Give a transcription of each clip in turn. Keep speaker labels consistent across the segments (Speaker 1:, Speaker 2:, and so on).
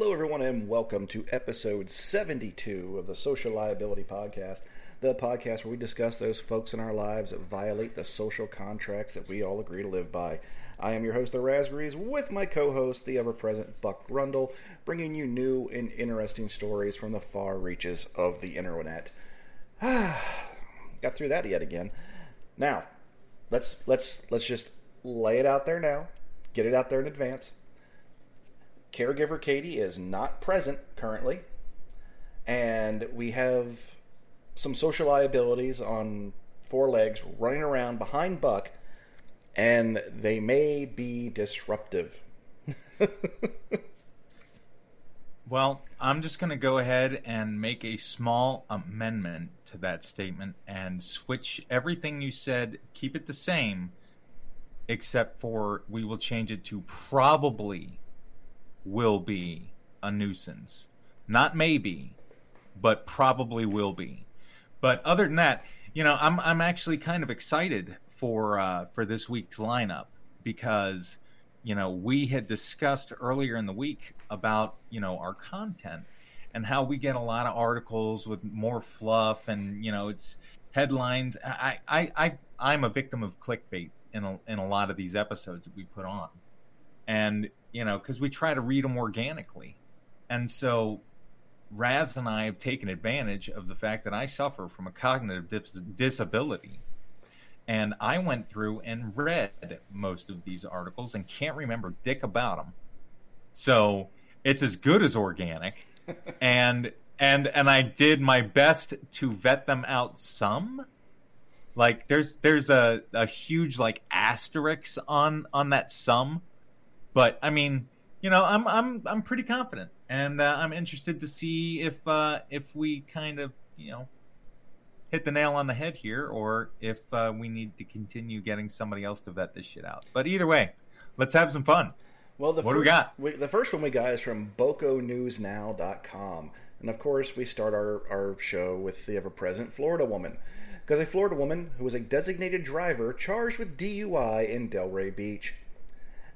Speaker 1: Hello, everyone, and welcome to episode 72 of the Social Liability Podcast, the podcast where we discuss those folks in our lives that violate the social contracts that we all agree to live by. I am your host, The Raspberries, with my co host, the ever present Buck Rundle, bringing you new and interesting stories from the far reaches of the internet. Ah, got through that yet again. Now, let's let's let's just lay it out there now. Get it out there in advance caregiver Katie is not present currently, and we have some social liabilities on four legs running around behind Buck, and they may be disruptive.
Speaker 2: well, I'm just going to go ahead and make a small amendment to that statement and switch everything you said, keep it the same, except for we will change it to probably will be a nuisance. Not maybe, but probably will be. But other than that, you know, I'm I'm actually kind of excited for uh, for this week's lineup because you know we had discussed earlier in the week about you know our content and how we get a lot of articles with more fluff and you know it's headlines. I I, I I'm a victim of clickbait in a, in a lot of these episodes that we put on, and you know, because we try to read them organically. And so Raz and I have taken advantage of the fact that I suffer from a cognitive dis- disability. And I went through and read most of these articles and can't remember dick about them. So it's as good as organic. and and and I did my best to vet them out some. Like there's there's a, a huge like asterisk on on that some but I mean, you know, I'm I'm I'm pretty confident, and uh, I'm interested to see if uh, if we kind of you know hit the nail on the head here, or if uh, we need to continue getting somebody else to vet this shit out. But either way, let's have some fun.
Speaker 1: Well, the
Speaker 2: what
Speaker 1: first,
Speaker 2: do we got?
Speaker 1: We, the first one we got is from BocaNewsNow.com. And of course, we start our, our show with the ever present Florida woman. Because a Florida woman who was a designated driver charged with DUI in Delray Beach.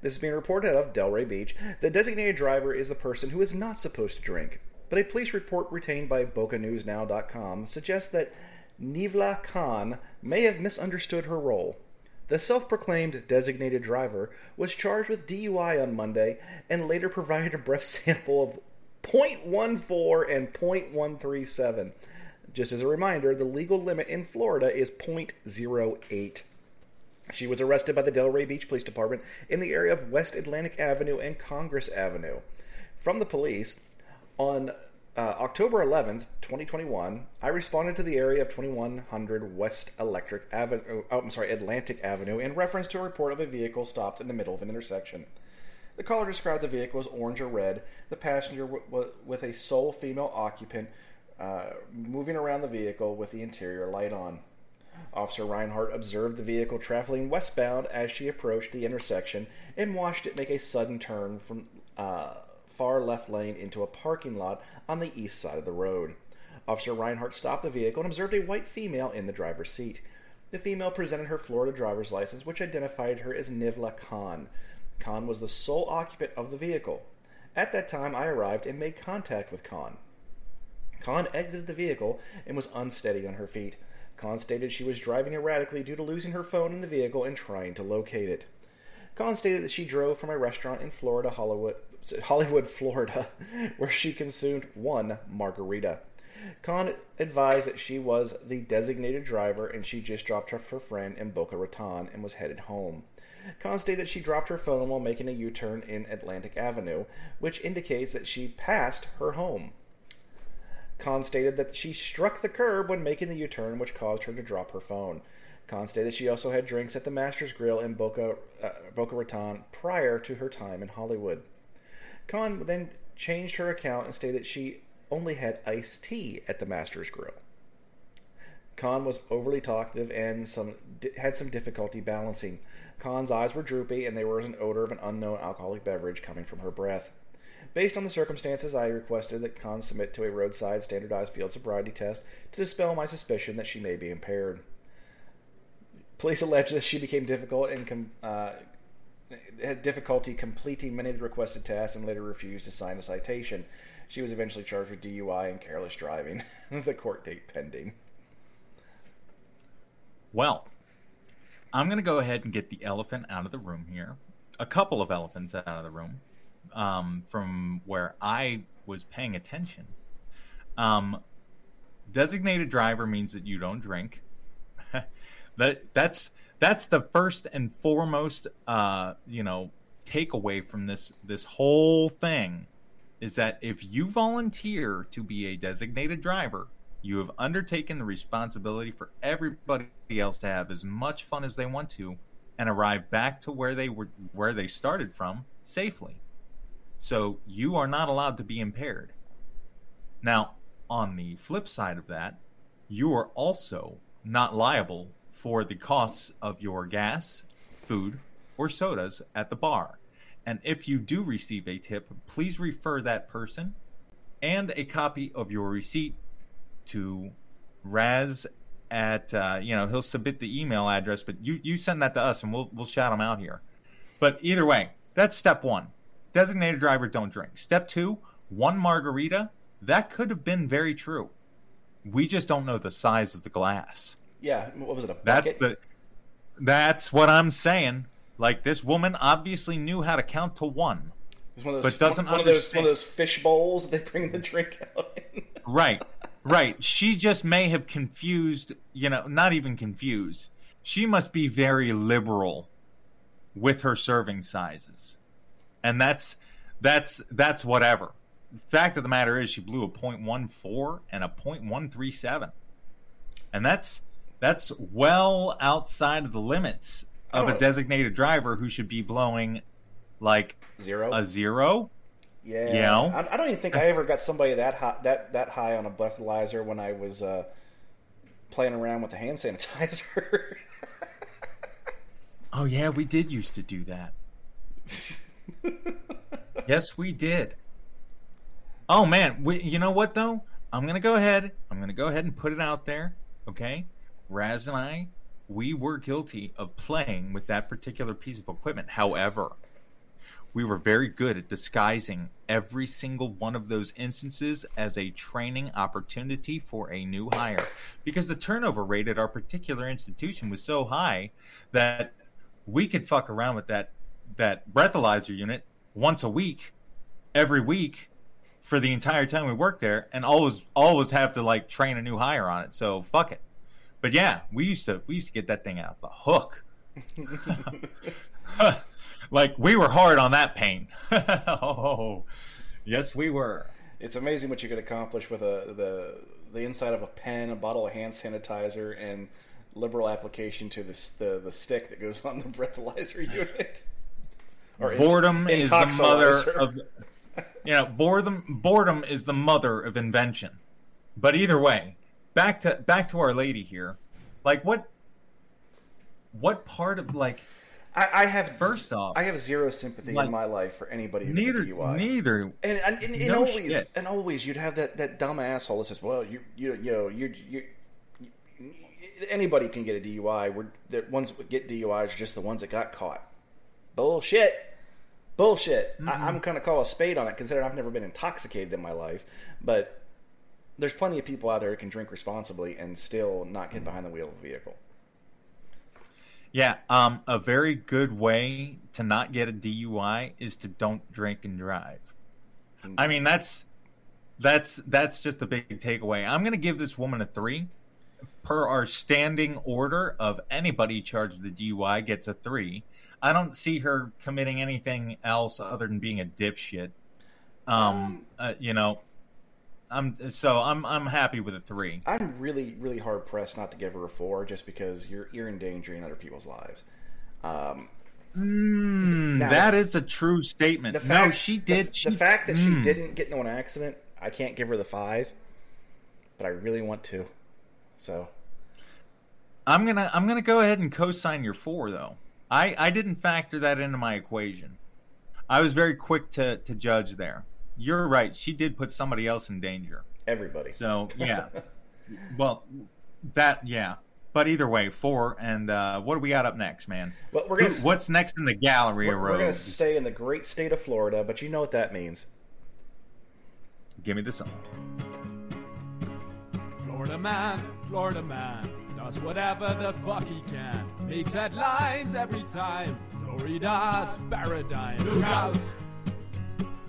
Speaker 1: This is being reported out of Delray Beach. The designated driver is the person who is not supposed to drink, but a police report retained by BocaNewsNow.com suggests that Nivla Khan may have misunderstood her role. The self proclaimed designated driver was charged with DUI on Monday and later provided a breath sample of 0.14 and 0.137. Just as a reminder, the legal limit in Florida is 0.08. She was arrested by the Delray Beach Police Department in the area of West Atlantic Avenue and Congress Avenue. From the police, on uh, October 11th, 2021, I responded to the area of 2100 West Electric Avenue, oh, I'm sorry, Atlantic Avenue in reference to a report of a vehicle stopped in the middle of an intersection. The caller described the vehicle as orange or red, the passenger w- w- with a sole female occupant uh, moving around the vehicle with the interior light on. Officer Reinhardt observed the vehicle traveling westbound as she approached the intersection and watched it make a sudden turn from uh, far left lane into a parking lot on the east side of the road. Officer Reinhardt stopped the vehicle and observed a white female in the driver's seat. The female presented her Florida driver's license, which identified her as Nivla Khan. Khan was the sole occupant of the vehicle. At that time, I arrived and made contact with Khan. Khan exited the vehicle and was unsteady on her feet. Khan stated she was driving erratically due to losing her phone in the vehicle and trying to locate it. Khan stated that she drove from a restaurant in Florida, Hollywood, Hollywood, Florida, where she consumed one margarita. Khan advised that she was the designated driver and she just dropped off her friend in Boca Raton and was headed home. Khan stated that she dropped her phone while making a U turn in Atlantic Avenue, which indicates that she passed her home. Khan stated that she struck the curb when making the U turn, which caused her to drop her phone. Khan stated she also had drinks at the Masters Grill in Boca, uh, Boca Raton prior to her time in Hollywood. Khan then changed her account and stated she only had iced tea at the Masters Grill. Khan was overly talkative and some had some difficulty balancing. Khan's eyes were droopy and there was an odor of an unknown alcoholic beverage coming from her breath. Based on the circumstances, I requested that Khan submit to a roadside standardized field sobriety test to dispel my suspicion that she may be impaired. Police allege that she became difficult and com- uh, had difficulty completing many of the requested tasks and later refused to sign a citation. She was eventually charged with DUI and careless driving. the court date pending.
Speaker 2: Well, I'm going to go ahead and get the elephant out of the room here. A couple of elephants out of the room um, from where I was paying attention. Um, designated driver means that you don't drink. that that's that's the first and foremost, uh, you know, takeaway from this this whole thing is that if you volunteer to be a designated driver, you have undertaken the responsibility for everybody else to have as much fun as they want to and arrive back to where they were where they started from safely. So you are not allowed to be impaired. Now, on the flip side of that, you are also not liable for the costs of your gas, food, or sodas at the bar. And if you do receive a tip, please refer that person and a copy of your receipt to Raz at uh, you know he'll submit the email address, but you you send that to us and we'll we'll shout him out here. But either way, that's step one. Designated driver don't drink. Step two, one margarita. That could have been very true. We just don't know the size of the glass.
Speaker 1: Yeah, what was it? A
Speaker 2: bucket? That's the. That's what I'm saying. Like this woman obviously knew how to count to one, one of
Speaker 1: those, but doesn't one, one of those one of those fish bowls that they bring the drink out in.
Speaker 2: right, right. She just may have confused. You know, not even confused. She must be very liberal with her serving sizes, and that's that's that's whatever. Fact of the matter is, she blew a .14 and a .137, and that's that's well outside of the limits of a designated driver who should be blowing like
Speaker 1: zero
Speaker 2: a zero.
Speaker 1: Yeah, you know? I, I, don't even think I ever got somebody that high, that that high on a breathalyzer when I was uh, playing around with the hand sanitizer.
Speaker 2: oh yeah, we did used to do that. yes, we did. Oh man, we, you know what though? I'm gonna go ahead. I'm gonna go ahead and put it out there. Okay, Raz and I, we were guilty of playing with that particular piece of equipment. However, we were very good at disguising every single one of those instances as a training opportunity for a new hire because the turnover rate at our particular institution was so high that we could fuck around with that that breathalyzer unit once a week every week for the entire time we worked there and always always have to like train a new hire on it so fuck it but yeah, we used to we used to get that thing out the hook. like we were hard on that pain. oh, yes, we were.
Speaker 1: It's amazing what you could accomplish with a the the inside of a pen, a bottle of hand sanitizer, and liberal application to the the, the stick that goes on the breathalyzer unit.
Speaker 2: Or boredom is the mother of you know boredom. Boredom is the mother of invention. But either way, back to back to our lady here. Like what what part of like
Speaker 1: I, I have first off I have zero sympathy like, in my life for anybody who neither, gets a DUI.
Speaker 2: Neither
Speaker 1: and and, and, and no always shit. and always you'd have that, that dumb asshole that says, Well, you you you know, you you anybody can get a DUI. We're the ones that get DUIs are just the ones that got caught. Bullshit. Bullshit. Mm-hmm. I, am gonna call a spade on it, considering I've never been intoxicated in my life. But there's plenty of people out there who can drink responsibly and still not get behind the wheel of a vehicle.
Speaker 2: Yeah, um, a very good way to not get a DUI is to don't drink and drive. I mean, that's that's that's just a big takeaway. I'm going to give this woman a three. Per our standing order of anybody charged with a DUI gets a three. I don't see her committing anything else other than being a dipshit. Um, um uh, you know, I'm so I'm I'm happy with a three.
Speaker 1: I'm really really hard pressed not to give her a four, just because you're you're endangering other people's lives. Um,
Speaker 2: mm, now, that is a true statement. Fact, no, she did.
Speaker 1: The,
Speaker 2: she,
Speaker 1: the fact that mm. she didn't get into an accident, I can't give her the five, but I really want to. So
Speaker 2: I'm gonna I'm gonna go ahead and co-sign your four though. I I didn't factor that into my equation. I was very quick to to judge there you're right. She did put somebody else in danger.
Speaker 1: Everybody.
Speaker 2: So yeah. well, that yeah. but either way, four. And uh, what do we got up next, man?
Speaker 1: Well, we're gonna
Speaker 2: Who- What's next in the gallery
Speaker 1: we're, we're going to stay in the great state of Florida, but you know what that means.
Speaker 2: Give me the song.
Speaker 3: Florida man, Florida man, does whatever the fuck he can. Makes headlines every time. Florida's paradigm. Look out!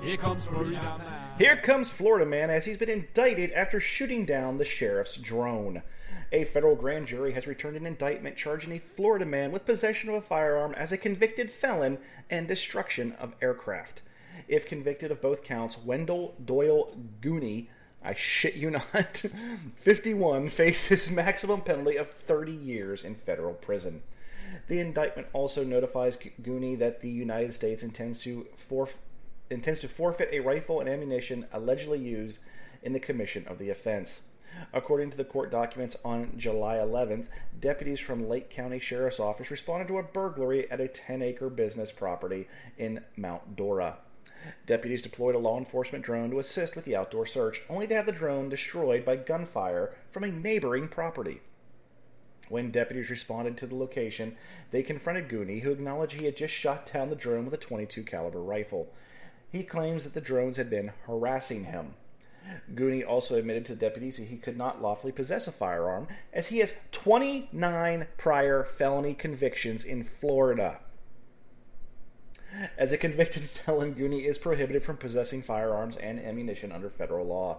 Speaker 3: Here comes Florida man.
Speaker 1: Here comes Florida man as he's been indicted after shooting down the sheriff's drone. A federal grand jury has returned an indictment charging a Florida man with possession of a firearm as a convicted felon and destruction of aircraft. If convicted of both counts, Wendell Doyle Gooney, I shit you not, 51, faces maximum penalty of 30 years in federal prison. The indictment also notifies Gooney that the United States intends to forf- intends to forfeit a rifle and ammunition allegedly used in the commission of the offense. According to the court documents, on July 11th, deputies from Lake County Sheriff's Office responded to a burglary at a 10 acre business property in Mount Dora. Deputies deployed a law enforcement drone to assist with the outdoor search, only to have the drone destroyed by gunfire from a neighboring property. When deputies responded to the location, they confronted Gooney, who acknowledged he had just shot down the drone with a 22 caliber rifle. He claims that the drones had been harassing him. Gooney also admitted to deputies that he could not lawfully possess a firearm, as he has 29 prior felony convictions in Florida. As a convicted felon, Gooney is prohibited from possessing firearms and ammunition under federal law.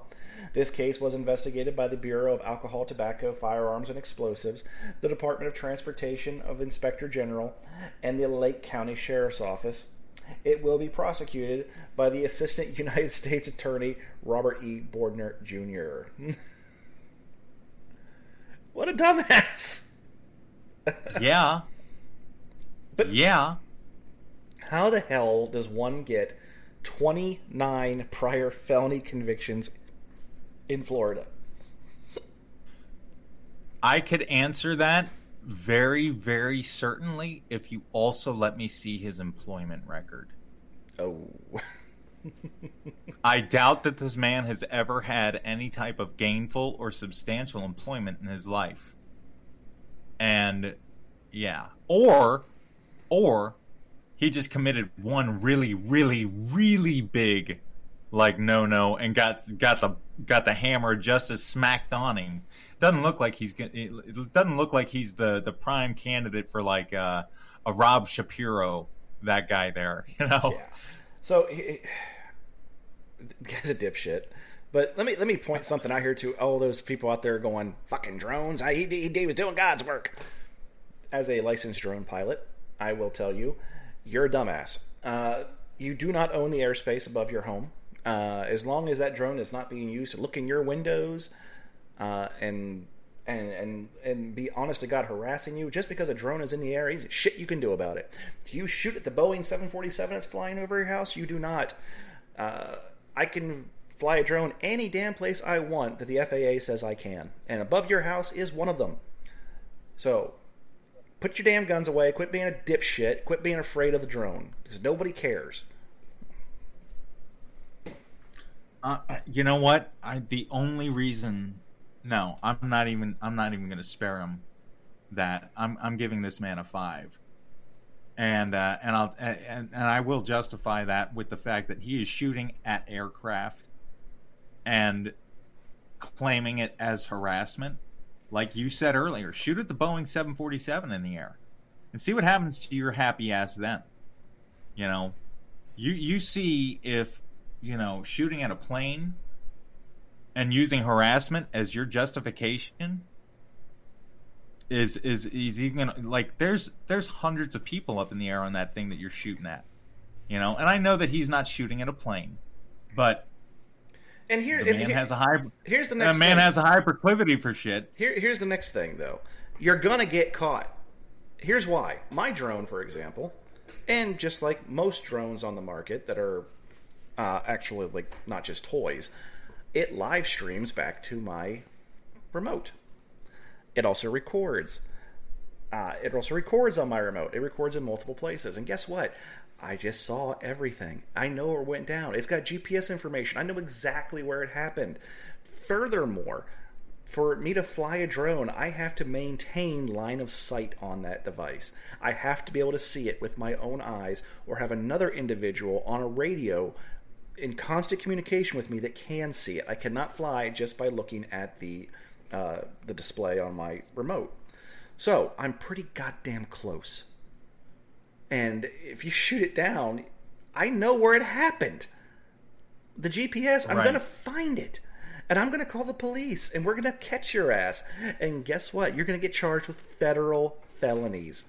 Speaker 1: This case was investigated by the Bureau of Alcohol, Tobacco, Firearms, and Explosives, the Department of Transportation of Inspector General, and the Lake County Sheriff's Office. It will be prosecuted by the Assistant United States Attorney Robert E. Bodnar Jr. what a dumbass!
Speaker 2: Yeah.
Speaker 1: But-
Speaker 2: yeah.
Speaker 1: How the hell does one get 29 prior felony convictions in Florida?
Speaker 2: I could answer that very, very certainly if you also let me see his employment record.
Speaker 1: Oh.
Speaker 2: I doubt that this man has ever had any type of gainful or substantial employment in his life. And yeah, or or he just committed one really really really big like no no and got got the got the hammer just as smacked on him. Doesn't look like he's it doesn't look like he's the the prime candidate for like uh, a Rob Shapiro that guy there, you know.
Speaker 1: Yeah. So he, guy's a dipshit. But let me let me point something out here to all those people out there going fucking drones. I, he, he was doing God's work. As a licensed drone pilot, I will tell you, you're a dumbass. Uh, you do not own the airspace above your home. Uh, as long as that drone is not being used to look in your windows uh, and and and and be honest to God harassing you just because a drone is in the air, shit you can do about it. If you shoot at the Boeing 747 that's flying over your house, you do not. Uh, I can fly a drone any damn place I want that the FAA says I can, and above your house is one of them. So, put your damn guns away. Quit being a dipshit. Quit being afraid of the drone because nobody cares.
Speaker 2: Uh, you know what? I the only reason, no, I'm not even. I'm not even going to spare him. That I'm. I'm giving this man a five, and uh, and I'll and, and I will justify that with the fact that he is shooting at aircraft, and claiming it as harassment. Like you said earlier, shoot at the Boeing 747 in the air, and see what happens to your happy ass then. You know, you you see if you know shooting at a plane and using harassment as your justification is is is even like there's there's hundreds of people up in the air on that thing that you're shooting at you know and i know that he's not shooting at a plane but
Speaker 1: And here,
Speaker 2: the
Speaker 1: and
Speaker 2: man
Speaker 1: here-
Speaker 2: has a high
Speaker 1: here's the next.
Speaker 2: a man
Speaker 1: thing.
Speaker 2: has a high proclivity for shit
Speaker 1: Here, here's the next thing, though. You're gonna get caught. Here's why. My drone, for example, and just like most drones on the market that are uh, actually like not just toys, it live streams back to my remote. It also records. Uh, it also records on my remote. It records in multiple places. And guess what? I just saw everything. I know where it went down. It's got GPS information. I know exactly where it happened. Furthermore, for me to fly a drone, I have to maintain line of sight on that device. I have to be able to see it with my own eyes or have another individual on a radio in constant communication with me that can see it. I cannot fly just by looking at the uh, the display on my remote. So I'm pretty goddamn close. And if you shoot it down, I know where it happened. The GPS, I'm
Speaker 2: Right.
Speaker 1: going to find it. And I'm going to call the police and we're going to catch your ass. And guess what? You're going to get charged with federal felonies.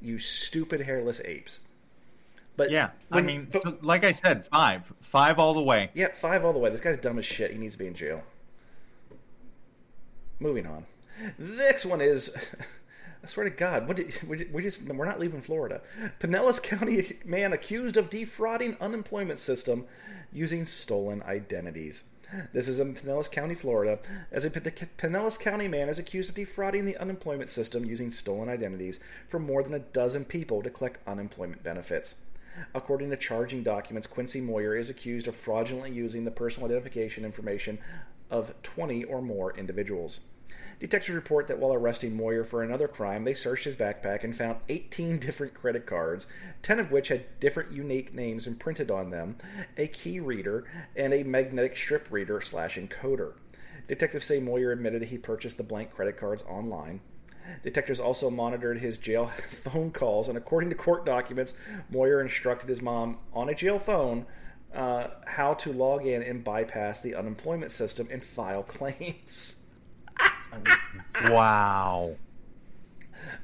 Speaker 1: You stupid hairless apes. But
Speaker 2: Yeah, I mean,
Speaker 1: but-
Speaker 2: like I said, five, five all the way.
Speaker 1: yeah, five all the way. This guy's dumb as shit. He needs to be in jail. Moving on. Next one is. I swear to God, what did, we we just we're not leaving Florida. Pinellas County man accused of defrauding unemployment system using stolen identities. This is in Pinellas County, Florida, as a Pinellas County man is accused of defrauding the unemployment system using stolen identities from more than a dozen people to collect unemployment benefits. According to charging documents, Quincy Moyer is accused of fraudulently using the personal identification information of 20 or more individuals. Detectives report that while arresting Moyer for another crime, they searched his backpack and found 18 different credit cards, 10 of which had different unique names imprinted on them, a key reader, and a magnetic strip reader slash encoder. Detectives say Moyer admitted that he purchased the blank credit cards online. Detectives also monitored his jail phone calls, and according to court documents, Moyer instructed his mom on a jail phone uh, how to log in and bypass the unemployment system and file claims.
Speaker 2: Wow.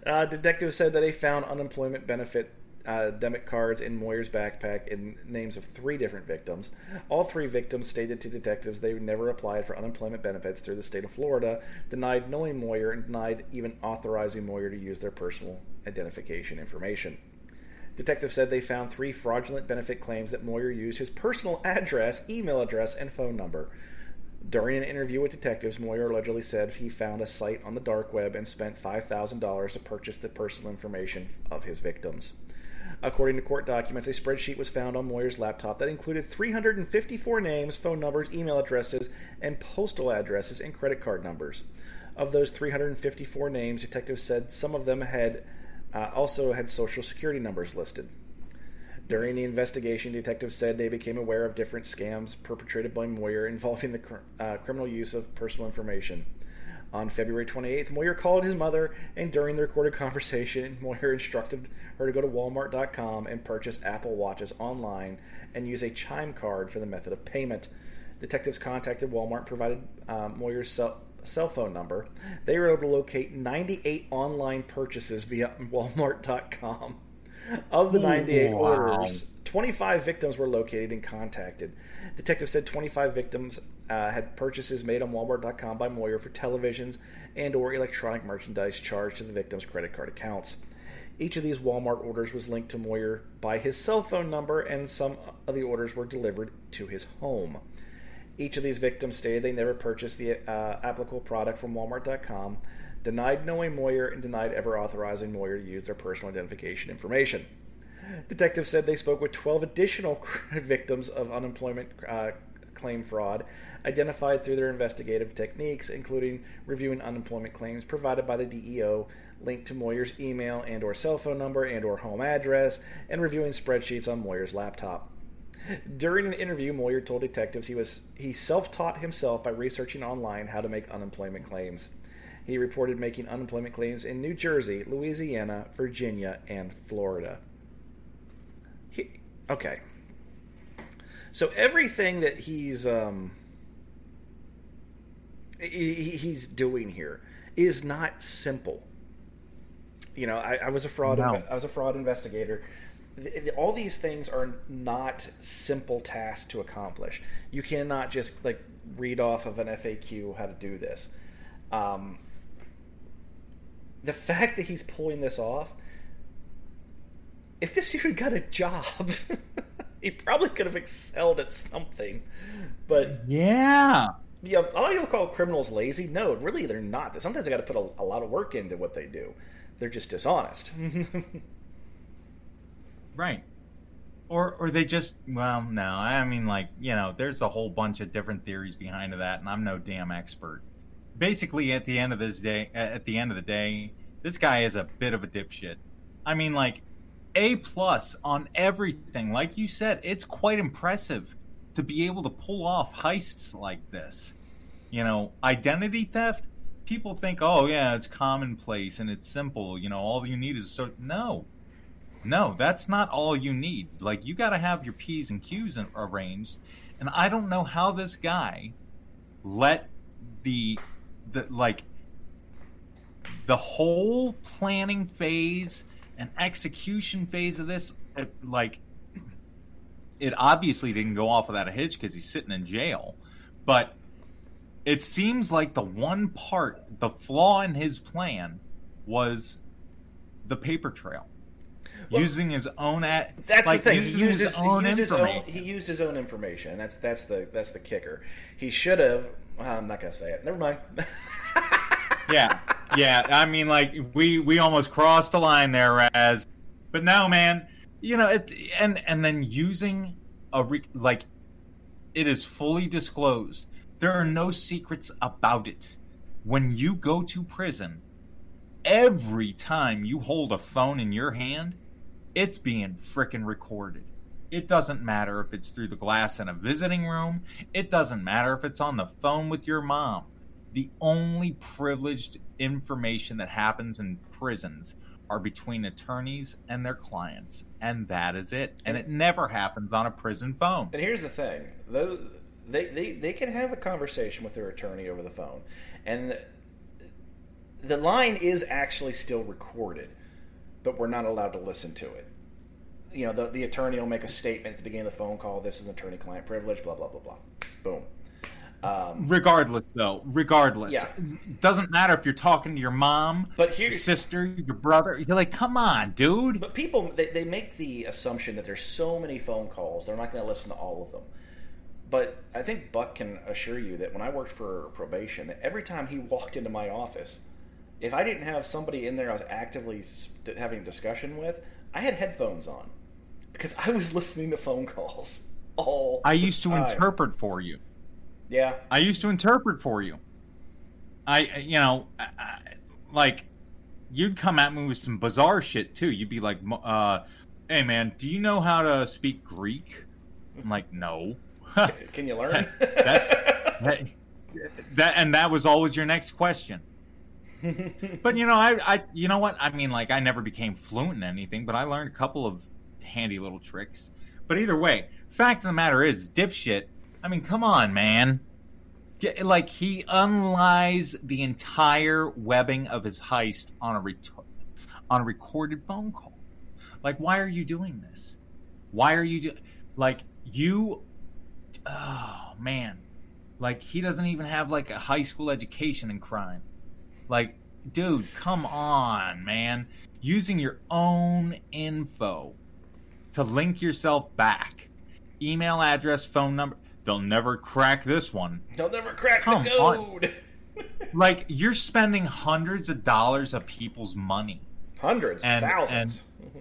Speaker 1: Uh, detectives said that they found unemployment benefit uh, debit cards in Moyer's backpack in names of three different victims. All three victims stated to detectives they never applied for unemployment benefits through the state of Florida, denied knowing Moyer, and denied even authorizing Moyer to use their personal identification information. Detectives said they found three fraudulent benefit claims that Moyer used his personal address, email address, and phone number. During an interview with detectives, Moyer allegedly said he found a site on the dark web and spent $5,000 to purchase the personal information of his victims. According to court documents, a spreadsheet was found on Moyer's laptop that included 354 names, phone numbers, email addresses, and postal addresses and credit card numbers. Of those 354 names, detectives said some of them had uh, also had social security numbers listed. During the investigation, detectives said they became aware of different scams perpetrated by Moyer involving the cr- uh, criminal use of personal information. On February 28th, Moyer called his mother, and during the recorded conversation, Moyer instructed her to go to Walmart.com and purchase Apple Watches online and use a Chime card for the method of payment. Detectives contacted Walmart provided um, Moyer's cell phone number. They were able to locate 98 online purchases via Walmart.com. Of the 98
Speaker 2: Ooh, wow.
Speaker 1: orders, 25 victims were located and contacted. Detective said 25 victims uh, had purchases made on Walmart.com by Moyer for televisions and or electronic merchandise charged to the victims' credit card accounts. Each of these Walmart orders was linked to Moyer by his cell phone number, and some of the orders were delivered to his home. Each of these victims stated they never purchased the uh, applicable product from Walmart.com, denied knowing Moyer, and denied ever authorizing Moyer to use their personal identification information. Detectives said they spoke with 12 additional victims of unemployment uh, claim fraud, identified through their investigative techniques, including reviewing unemployment claims provided by the DEO, linked to Moyer's email and or cell phone number and or home address, and reviewing spreadsheets on Moyer's laptop. During an interview, Moyer told detectives he was he self-taught himself by researching online how to make unemployment claims. He reported making unemployment claims in New Jersey, Louisiana, Virginia, and Florida. He, okay. So everything that he's um, he, he- he's doing here is not simple. You know, I, I was a fraud.
Speaker 2: No.
Speaker 1: I was a fraud investigator. All these things are not simple tasks to accomplish. You cannot just like read off of an FAQ how to do this. Um, the fact that he's pulling this off, if this dude got a job, he probably could have excelled at something. But
Speaker 2: Yeah.
Speaker 1: yeah, a lot of people call criminals lazy. No, really, they're not. Sometimes they got to put a, a lot of work into what they do. They're just dishonest.
Speaker 2: Right. Or or they just well, no, I mean like, you know, there's a whole bunch of different theories behind that and I'm no damn expert. Basically at the end of this day, at the end of the day, this guy is a bit of a dipshit. I mean, like a plus on everything. Like you said, it's quite impressive to be able to pull off heists like this. You know, identity theft. People think, oh yeah, it's commonplace and it's simple. You know, all you need is so. No, no, that's not all you need. Like you got to have your p's and q's arranged. And I don't know how this guy let the the like the whole planning phase and execution phase of this it, like it obviously didn't go off without a hitch because he's sitting in jail. But it seems like the one part the flaw in his plan was the paper trail. Well, using his own at
Speaker 1: that's like, the thing. He used his, own he used his own he used his own information. That's that's the that's the kicker. He should have Uh, i'm not gonna say it never mind
Speaker 2: yeah, yeah. I mean, like we we almost crossed the line there, as. But now, man, you know, it, and and then using a re, like, it is fully disclosed. There are no secrets about it. When you go to prison, every time you hold a phone in your hand, it's being frickin' recorded. It doesn't matter if it's through the glass in a visiting room. It doesn't matter if it's on the phone with your mom the only privileged information that happens in prisons are between attorneys and their clients, and that is it. And it never happens on a prison phone.
Speaker 1: And here's the thing: they, they, they can have a conversation with their attorney over the phone, and the line is actually still recorded, but we're not allowed to listen to it. You know, the, the attorney will make a statement at the beginning of the phone call. This is attorney-client privilege. Blah blah blah blah. Boom
Speaker 2: um, regardless, though, regardless, yeah. it doesn't matter if you're talking to your mom, but your sister, your brother. You're like, come on, dude.
Speaker 1: But people, they, they make the assumption that there's so many phone calls, they're not going to listen to all of them. But I think Buck can assure you that when I worked for probation, that every time he walked into my office, if I didn't have somebody in there I was actively having a discussion with, I had headphones on because I was listening to phone calls all.
Speaker 2: I used to interpret for you.
Speaker 1: Yeah.
Speaker 2: I used to interpret for you. I, you know, I, like, you'd come at me with some bizarre shit too. You'd be like, uh, "Hey, man, do you know how to speak Greek?" I'm like, "No."
Speaker 1: Can you learn?
Speaker 2: That's, that, that, and that was always your next question. but you know, I, I, you know what? I mean, like, I never became fluent in anything, but I learned a couple of handy little tricks. But either way, fact of the matter is, dipshit I mean, come on, man. Get, like he unlies the entire webbing of his heist on a on a recorded phone call. Like, why are you doing this? Why are you do- like you? Oh man, like he doesn't even have like a high school education in crime. Like, dude, come on, man. Using your own info to link yourself back, email address, phone number They'll never crack this one.
Speaker 1: They'll never crack Come the code.
Speaker 2: like you're spending hundreds of dollars of people's money.
Speaker 1: Hundreds, and, thousands.
Speaker 2: And, mm-hmm.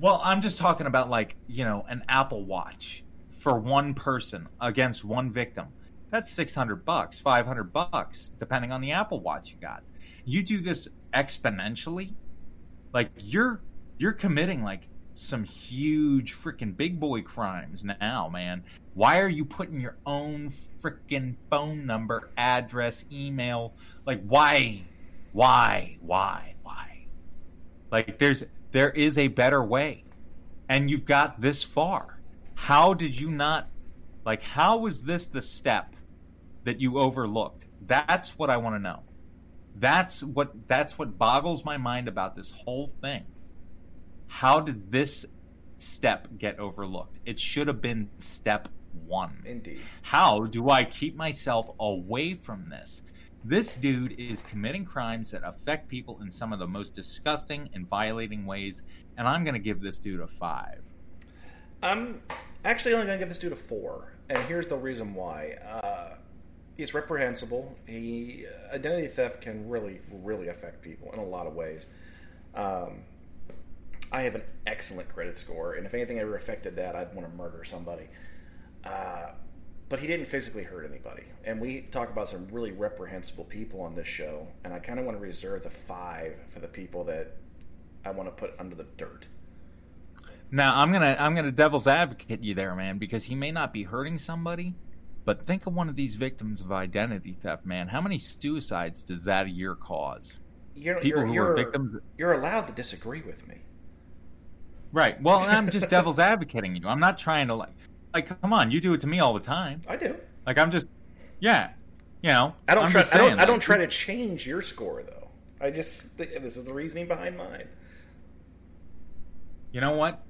Speaker 2: well, I'm just talking about like you know an Apple Watch for one person against one victim. That's six hundred bucks, five hundred bucks, depending on the Apple Watch you got. You do this exponentially, like you're you're committing like some huge freaking big boy crimes now, man. Why are you putting your own freaking phone number, address, email? Like why? Why? Why? Why? Like there's there is a better way. And you've got this far. How did you not like how was this the step that you overlooked? That's what I want to know. That's what that's what boggles my mind about this whole thing how did this step get overlooked? It should have been step one.
Speaker 1: Indeed.
Speaker 2: How do I keep myself away from this? This dude is committing crimes that affect people in some of the most disgusting and violating ways, and I'm going to give this dude a five.
Speaker 1: I'm actually only going to give this dude a four, and here's the reason why. Uh, he's reprehensible. He identity theft can really, really affect people in a lot of ways. Um, I have an excellent credit score, and if anything ever affected that, I'd want to murder somebody. Uh, but he didn't physically hurt anybody. And we talk about some really reprehensible people on this show, and I kind of want to reserve the five for the people that I want to put under the dirt.
Speaker 2: Now I'm gonna I'm gonna devil's advocate you there, man, because he may not be hurting somebody, but think of one of these victims of identity theft, man. How many suicides does that a year cause?
Speaker 1: You're,
Speaker 2: People
Speaker 1: you're,
Speaker 2: who are victims.
Speaker 1: You're allowed to disagree with me.
Speaker 2: Right. Well, I'm just devil's advocating you. I'm not trying to like like come on, you do it to me all the time.
Speaker 1: I do.
Speaker 2: Like I'm just yeah. You know.
Speaker 1: I don't
Speaker 2: I'm
Speaker 1: try.
Speaker 2: just
Speaker 1: I don't.
Speaker 2: saying,
Speaker 1: I don't try to change your score though. I just this is the reasoning behind mine.
Speaker 2: You know what?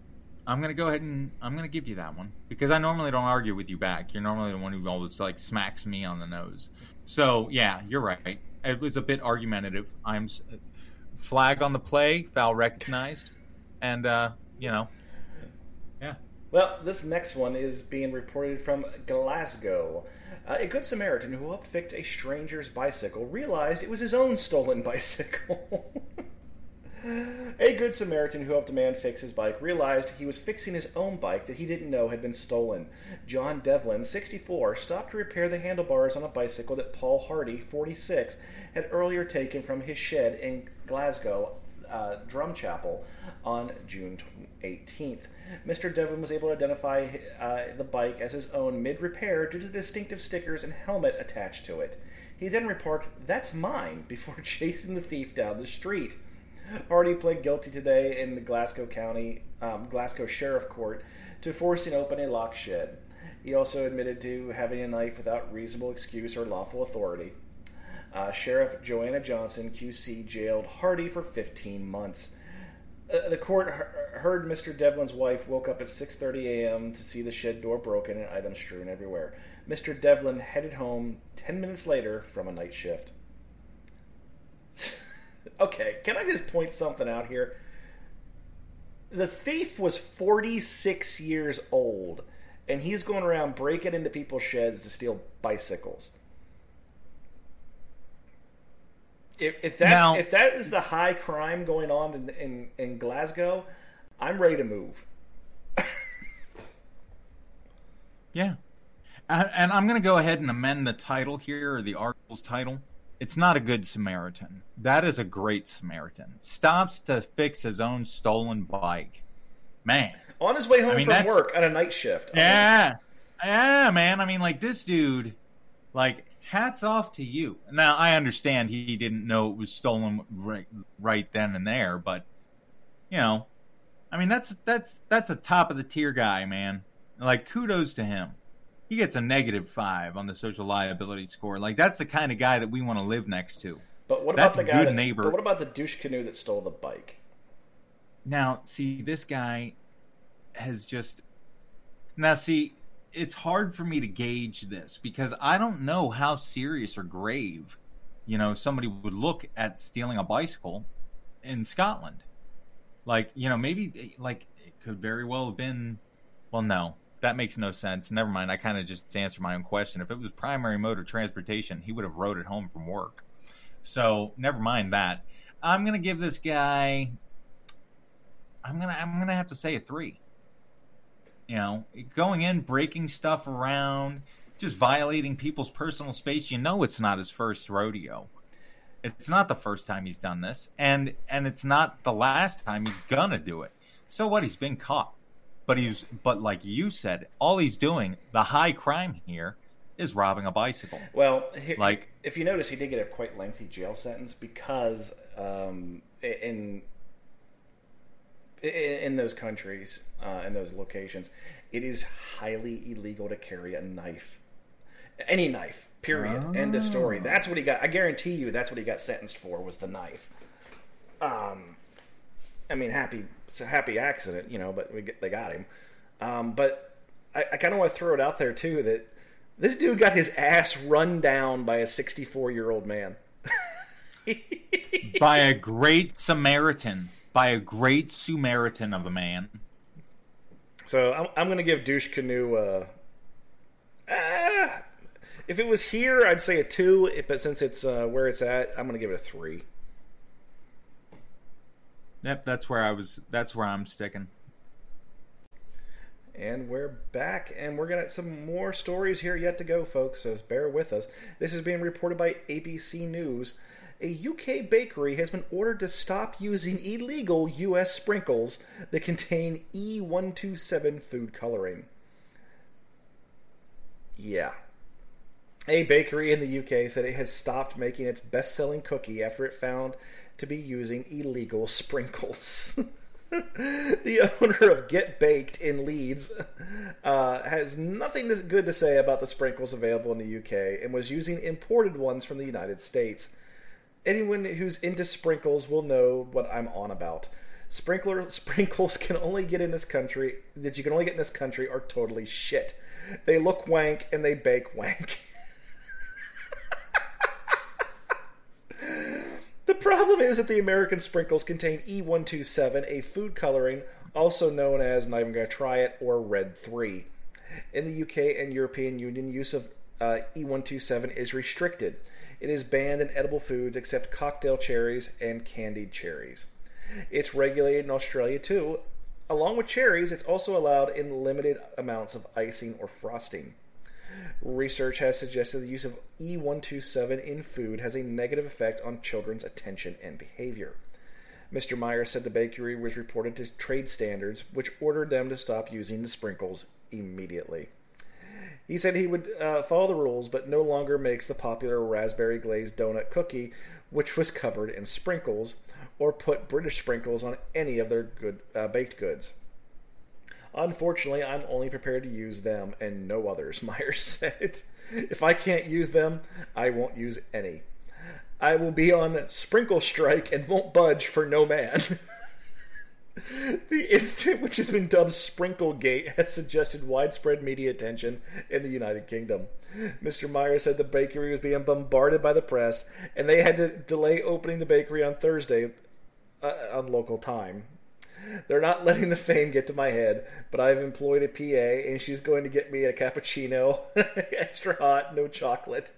Speaker 2: I'm gonna go ahead and I'm gonna give you that one because I normally don't argue with you back. You're normally the one who always like smacks me on the nose. So yeah, you're right. It was a bit argumentative. I'm flag on the play, foul recognized, and uh, you know, yeah.
Speaker 1: Well, this next one is being reported from Glasgow. Uh, a good Samaritan who helped fix a stranger's bicycle realized it was his own stolen bicycle. a good Samaritan who helped a man fix his bike realized he was fixing his own bike that he didn't know had been stolen. John Devlin, 64, stopped to repair the handlebars on a bicycle that Paul Hardy, 46, had earlier taken from his shed in Glasgow uh, Drumchapel on June 18th. Mr. Devlin was able to identify uh, the bike as his own mid repair due to the distinctive stickers and helmet attached to it. He then reported, That's mine, before chasing the thief down the street. Hardy pled guilty today in the Glasgow County, um, Glasgow Sheriff Court to forcing open a locked shed. He also admitted to having a knife without reasonable excuse or lawful authority. Uh, Sheriff Joanna Johnson, QC, jailed Hardy for 15 months. Uh, the court he- heard Mr. Devlin's wife woke up at 6:30 a.m. to see the shed door broken and items strewn everywhere. Mr. Devlin headed home 10 minutes later from a night shift. okay, can I just point something out here? The thief was 46 years old, and he's going around breaking into people's sheds to steal bicycles. If, if that
Speaker 2: Now-
Speaker 1: if that is the high crime going on in, in, in Glasgow, I'm ready to move.
Speaker 2: Yeah. And and I'm going to go ahead and amend the title here, or the article's title. It's not a good Samaritan. That is a great Samaritan. Stops to fix his own stolen bike. Man.
Speaker 1: On his way home
Speaker 2: I mean,
Speaker 1: from work on a night shift. I mean,
Speaker 2: Yeah. Yeah, man. I mean, like, this dude, like, hats off to you. Now, I understand he didn't know it was stolen right, right then and there, but, you know, I mean, that's that's that's a top of the tier guy, man. Like, kudos to him. He gets a negative five on the social liability score. Like, that's the kind of guy that we want to live next to.
Speaker 1: But what
Speaker 2: That's
Speaker 1: about the guy?
Speaker 2: good
Speaker 1: that,
Speaker 2: neighbor.
Speaker 1: But what about the douche canoe that stole the bike?
Speaker 2: Now, see, this guy has just. Now, see, it's hard for me to gauge this because I don't know how serious or grave, you know, somebody would look at stealing a bicycle in Scotland. Like, you know, maybe, like, it could very well have been. Well, no, that makes no sense. Never mind. I kind of just answered my own question. If it was primary mode of transportation, he would have rode it home from work. So, never mind that. I'm to give this guy I'm gonna I'm gonna have to say a three. You know, going in, breaking stuff around, just violating people's personal space. You know, it's not his first rodeo. It's not the first time he's done this, and and it's not the last time he's gonna do it. So what? He's been caught, but he's but like you said, all he's doing, the high crime here, is robbing a bicycle.
Speaker 1: Well, he,
Speaker 2: Like-
Speaker 1: if you notice, he did get a quite lengthy jail sentence because um, in in those countries, uh, in those locations, it is highly illegal to carry a knife, any knife. Period. End of story. That's what he got. I guarantee you, that's what he got sentenced for was the knife. Um, I mean, happy, it's a happy accident, you know, but we get, they got him. Um, but I, I kind of want to throw it out there too that this dude got his ass run down by a 64 year old man.
Speaker 2: by a great Samaritan, by a great Samaritan of a man.
Speaker 1: So I'm, I'm going to give douche canoe. Uh, ah, if it was here, I'd say a two. But since it's uh, where it's at, I'm going to give it a three.
Speaker 2: Yep, that's where I was. That's where I'm sticking.
Speaker 1: And we're back, and we're gonna some more stories here yet to go, folks. So bear with us. This is being reported by ABC News. A UK bakery has been ordered to stop using illegal US sprinkles that contain E127 food coloring. Yeah. A bakery in the UK said it has stopped making its best selling cookie after it found to be using illegal sprinkles. the owner of Get Baked in Leeds uh, has nothing good to say about the sprinkles available in the UK and was using imported ones from the United States. Anyone who's into sprinkles will know what I'm on about. Sprinkler sprinkles can only get in this country that you can only get in this country are totally shit. They look wank and they bake wank. The problem is that the American sprinkles contain E127, a food coloring also known as, not even going to try it, or Red 3. In the UK and European Union, use of uh, E127 is restricted. It is banned in edible foods except cocktail cherries and candied cherries. It's regulated in Australia too. Along with cherries, it's also allowed in limited amounts of icing or frosting. Research has suggested the use of E127 in food has a negative effect on children's attention and behavior. Mr. Meyer said the bakery was reported to trade standards, which ordered them to stop using the sprinkles immediately. He said he would uh, follow the rules, but no longer makes the popular raspberry glazed donut cookie, which was covered in sprinkles, or put British sprinkles on any of their good uh, baked goods. Unfortunately, I'm only prepared to use them and no others, Myers said. If I can't use them, I won't use any. I will be on sprinkle strike and won't budge for no man. the incident, which has been dubbed Sprinklegate, has suggested widespread media attention in the United Kingdom. Mr. Meyer said the bakery was being bombarded by the press, and they had to delay opening the bakery on Thursday uh, on local time. They're not letting the fame get to my head, but I've employed a PA, and she's going to get me a cappuccino, extra hot, no chocolate.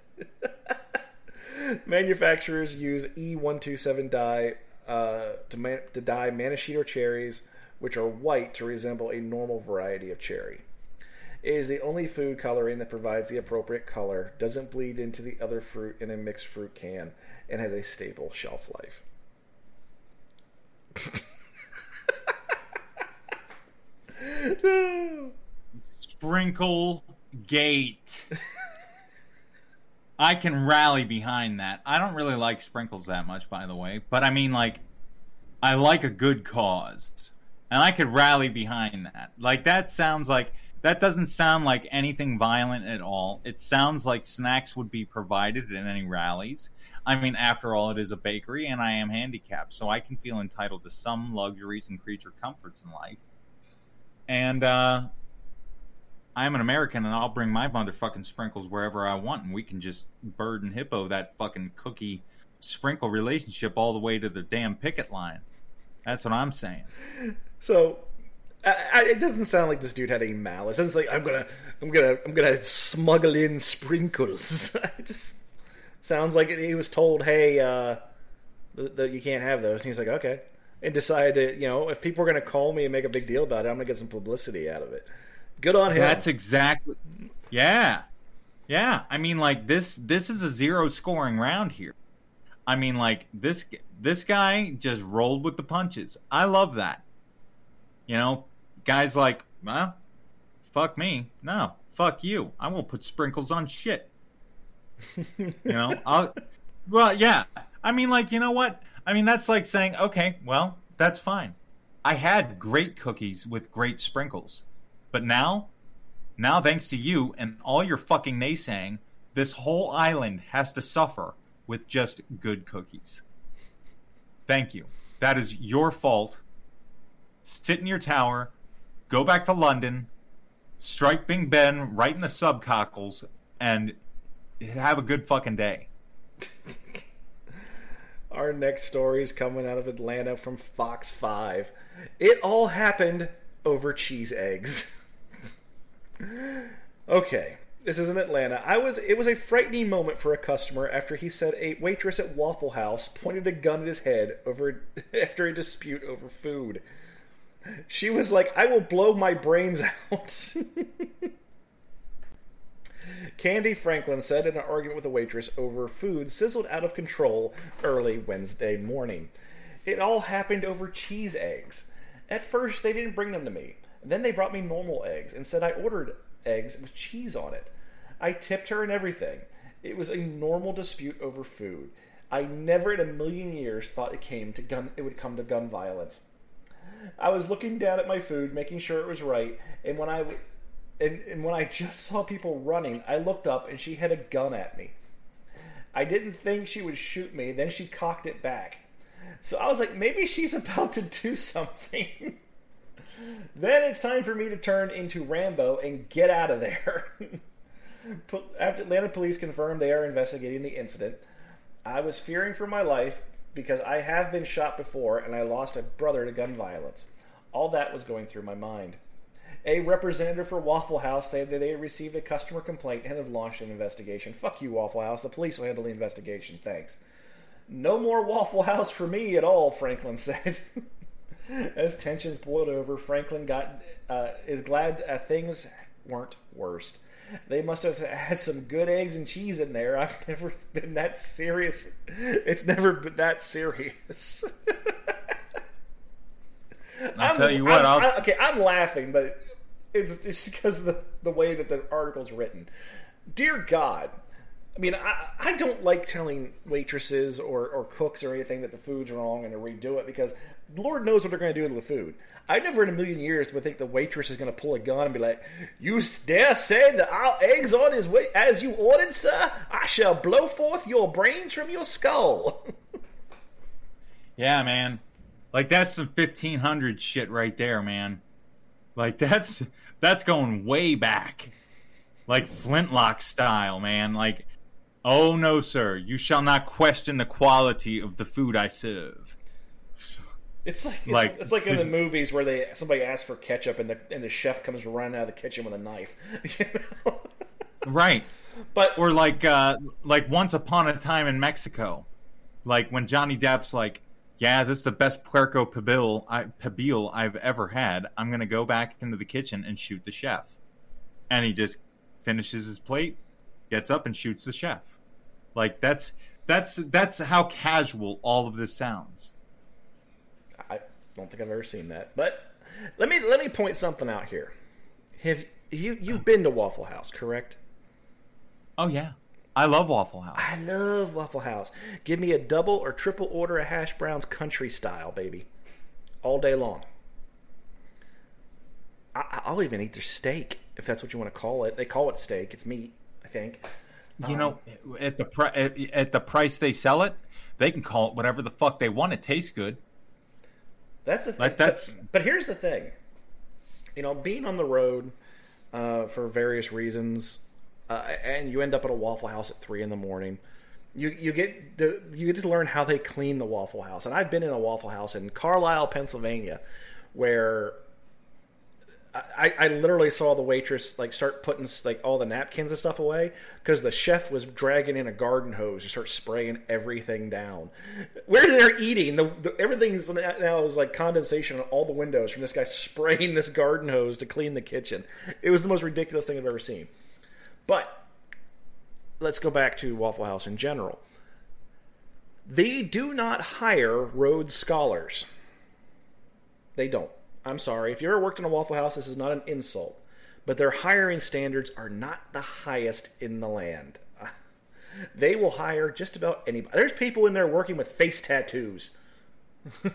Speaker 1: Manufacturers use E127 dye uh, to, man- to dye Maraschino cherries, which are white to resemble a normal variety of cherry. It is the only food coloring that provides the appropriate color, doesn't bleed into the other fruit in a mixed fruit can, and has a stable shelf life.
Speaker 2: Sprinkle Gate. I can rally behind that. I don't really like sprinkles that much, by the way, but I mean, like, I like a good cause, and I could rally behind that. Like, that sounds like that doesn't sound like anything violent at all. It sounds like snacks would be provided in any rallies. I mean, after all, it is a bakery, and I am handicapped, so I can feel entitled to some luxuries and creature comforts in life. And uh, I'm an American, and I'll bring my motherfucking sprinkles wherever I want, and we can just bird and hippo that fucking cookie sprinkle relationship all the way to the damn picket line. That's what I'm saying.
Speaker 1: So I, I, it doesn't sound like this dude had any malice. It's like I'm gonna, I'm gonna, I'm gonna smuggle in sprinkles. it just sounds like he was told, "Hey, uh, that you can't have those," and he's like, "Okay." and decided to, you know, if people are to call me and make a big deal about it, I'm to get some publicity out of it. Good on him.
Speaker 2: That's exactly. Yeah, yeah. I mean, like this. This is a zero scoring round here. I mean, like this. This guy just rolled with the punches. I love that. You know, guys like, well, fuck me. No, fuck you. I won't put sprinkles on shit. you know, I'll. Well, yeah. I mean, like, you know what? I mean, that's like saying, okay, well, that's fine. I had great cookies with great sprinkles. But now, now thanks to you and all your fucking naysaying, this whole island has to suffer with just good cookies. Thank you. That is your fault. Sit in your tower, go back to London, strike Big Ben right in the subcockles, and have a good fucking day.
Speaker 1: Our next story is coming out of Atlanta from Fox 5. It all happened over cheese eggs. okay, this is in Atlanta. I was it was a frightening moment for a customer after he said a waitress at Waffle House pointed a gun at his head over after a dispute over food. She was like, I will blow my brains out. Candy Franklin said in an argument with a waitress over food sizzled out of control early Wednesday morning. It all happened over cheese eggs. At first, they didn't bring them to me. Then they brought me normal eggs and said I ordered eggs with cheese on it. I tipped her and everything. It was a normal dispute over food. I never in a million years thought it came to gun it would come to gun violence. I was looking down at my food, making sure it was right, and when I and, and when I just saw people running, I looked up and she had a gun at me. I didn't think she would shoot me, then she cocked it back. So I was like, maybe she's about to do something. then it's time for me to turn into Rambo and get out of there. After Atlanta police confirmed they are investigating the incident, I was fearing for my life because I have been shot before and I lost a brother to gun violence. All that was going through my mind. A representative for Waffle House said that they received a customer complaint and have launched an investigation. Fuck you, Waffle House. The police will handle the investigation. Thanks. No more Waffle House for me at all, Franklin said. As tensions boiled over, Franklin got uh, is glad uh, things weren't worst. They must have had some good eggs and cheese in there. I've never been that serious. It's never been that serious.
Speaker 2: I'll tell you what,
Speaker 1: I'm,
Speaker 2: I'll-
Speaker 1: I- okay, I'm laughing, but it's just because of the, the way that the article's written. Dear God, I mean, I, I don't like telling waitresses or, or cooks or anything that the food's wrong and to redo it because Lord knows what they're going to do to the food. I never in a million years would think the waitress is going to pull a gun and be like, "You dare say that our eggs on his way as you ordered, sir? I shall blow forth your brains from your skull."
Speaker 2: Yeah, man. Like that's some fifteen hundred shit right there, man. Like that's that's going way back. Like flintlock style, man. Like oh no, sir, you shall not question the quality of the food I serve.
Speaker 1: It's like it's,
Speaker 2: Like-
Speaker 1: it's like in the movies where they somebody asks for ketchup and the and the chef comes running out of the kitchen with a knife. You know?
Speaker 2: Right.
Speaker 1: But
Speaker 2: Or like uh like once upon a time in Mexico. Like when Johnny Depp's like, Yeah, this is the best puerco pibil I pibil I've ever had. I'm gonna go back into the kitchen and shoot the chef. And he just finishes his plate, gets up and shoots the chef. Like that's that's that's how casual all of this sounds.
Speaker 1: I don't think I've ever seen that. But let me let me point something out here. Have you you've been to Waffle House, correct?
Speaker 2: Oh yeah. I love Waffle House.
Speaker 1: I love Waffle House. Give me a double or triple order of hash browns country style, baby. All day long. I, I'll even eat their steak, if that's what you want to call it. They call it steak. It's meat, I think.
Speaker 2: You know, at the pri- at, at the price they sell it, they can call it whatever the fuck they want. It tastes good.
Speaker 1: That's the thing.
Speaker 2: Like, that's-
Speaker 1: But, but here's the thing. You know, being on the road uh, for various reasons, uh, and you end up at a Waffle House at three in the morning. You you get the you get to learn how they clean the Waffle House, and I've been in a Waffle House in Carlisle, Pennsylvania, where I, I literally saw the waitress like start putting like all the napkins and stuff away because the chef was dragging in a garden hose to start spraying everything down. Where they're eating, the, the everything's now is like condensation on all the windows from this guy spraying this garden hose to clean the kitchen. It was the most ridiculous thing I've ever seen. But let's go back to Waffle House in general. They do not hire Rhodes scholars. They don't. I'm sorry. If you ever worked in a Waffle House, this is not an insult. But their hiring standards are not the highest in the land. They will hire just about anybody. There's people in there working with face tattoos.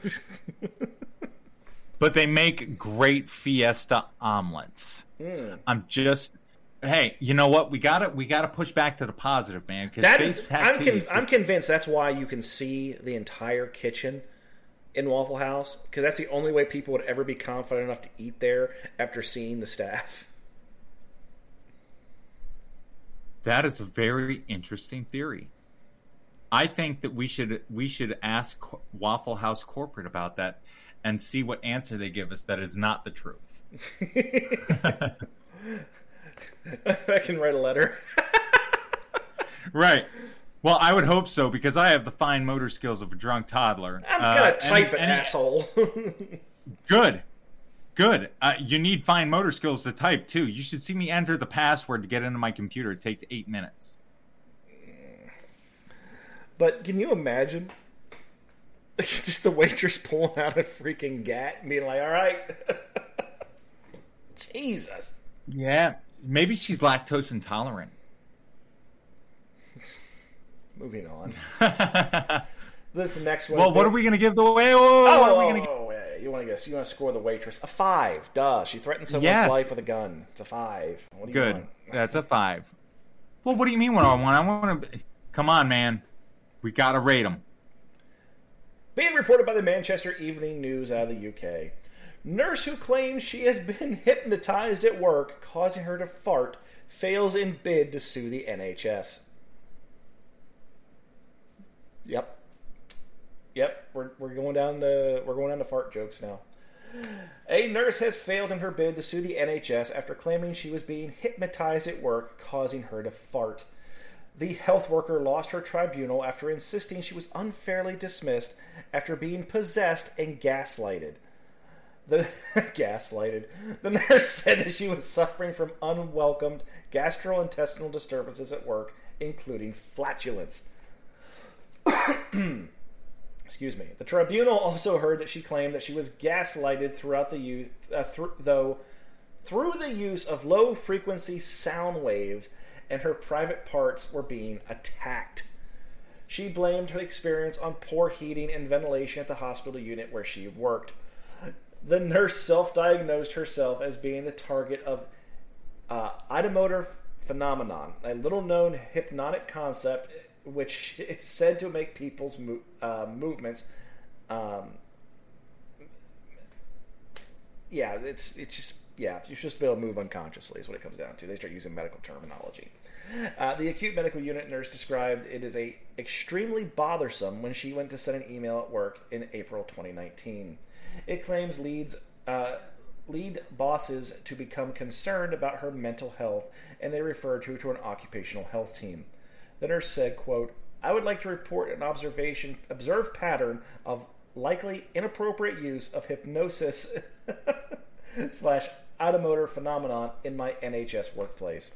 Speaker 2: But they make great fiesta omelets.
Speaker 1: Hmm.
Speaker 2: I'm just hey, you know what? We gotta we gotta push back to the positive, man. Because
Speaker 1: I'm, con- I'm convinced that's why you can see the entire kitchen in Waffle House because that's the only way people would ever be confident enough to eat there after seeing the staff.
Speaker 2: that is a very interesting theory. I think that we should we should ask Waffle House corporate about that and see what answer they give us that is not the truth.
Speaker 1: I can write a letter.
Speaker 2: Right. Well, I would hope so because I have the fine motor skills of a drunk toddler.
Speaker 1: I'm
Speaker 2: Uh,
Speaker 1: gonna
Speaker 2: any-
Speaker 1: type it,
Speaker 2: any-
Speaker 1: asshole.
Speaker 2: Good, Good. Uh, you need fine motor skills to type too. You should see me enter the password to get into my computer. It takes eight minutes.
Speaker 1: But can you imagine just the waitress pulling out a freaking gat and being like, "All right, Jesus."
Speaker 2: Yeah, maybe she's lactose intolerant.
Speaker 1: Moving on. this next one.
Speaker 2: well, what are we going to give the away? Oh, what
Speaker 1: Oh,
Speaker 2: are we going to
Speaker 1: oh, you want to guess? You want to score the waitress a five? Duh. She threatened someone's
Speaker 2: Yes.
Speaker 1: life with a gun. It's a five. What do you
Speaker 2: Good.
Speaker 1: want?
Speaker 2: That's a five. Well, what do you mean? What I want? I want to. Come on, man. We got to rate them.
Speaker 1: Being reported by the Manchester Evening News out of the UK. Nurse who claims she has been hypnotized at work, causing her to fart, fails in bid to sue the NHS. Yep. Yep, we're, we're going down to we're going down to fart jokes now. A nurse has failed in her bid to sue the NHS after claiming she was being hypnotized at work, causing her to fart. The health worker lost her tribunal after insisting she was unfairly dismissed after being possessed and gaslighted. The gaslighted. The nurse said that she was suffering from unwelcomed gastrointestinal disturbances at work, including flatulence. Excuse me. The tribunal also heard that she claimed that she was gaslighted throughout the use, uh, thr- though through the use of low frequency sound waves and her private parts were being attacked. She blamed her experience on poor heating and ventilation at the hospital unit where she worked. The nurse self diagnosed herself as being the target of uh, phenomenon, a little known hypnotic concept which is said to make people's mo- uh, movements. Um, yeah, it's it's just yeah, be able to move unconsciously is what it comes down to. They start using medical terminology. Uh, the acute medical unit nurse described it as a extremely bothersome when she went to send an email at work in April 2019. It claims leads uh, lead bosses to become concerned about her mental health, and they referred her to an occupational health team. The nurse said, "quote I would like to report an observation observed pattern of likely inappropriate use of hypnosis slash ideomotor phenomenon in my NHS workplace."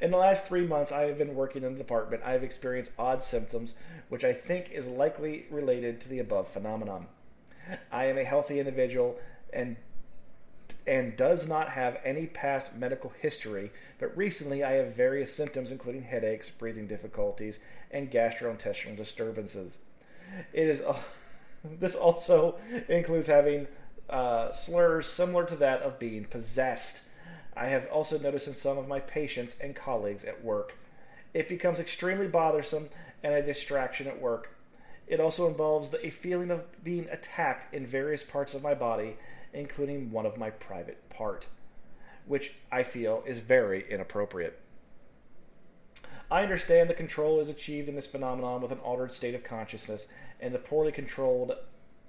Speaker 1: In the last three months I have been working in the department, I have experienced odd symptoms, which I think is likely related to the above phenomenon. I am a healthy individual and and does not have any past medical history, but recently I have various symptoms including headaches, breathing difficulties, and gastrointestinal disturbances. It is uh, this also includes having uh, slurs similar to that of being possessed. I have also noticed in some of my patients and colleagues at work. It becomes extremely bothersome and a distraction at work. It also involves a feeling of being attacked in various parts of my body, including one of my private part, which I feel is very inappropriate. I understand the control is achieved in this phenomenon with an altered state of consciousness and the poorly controlled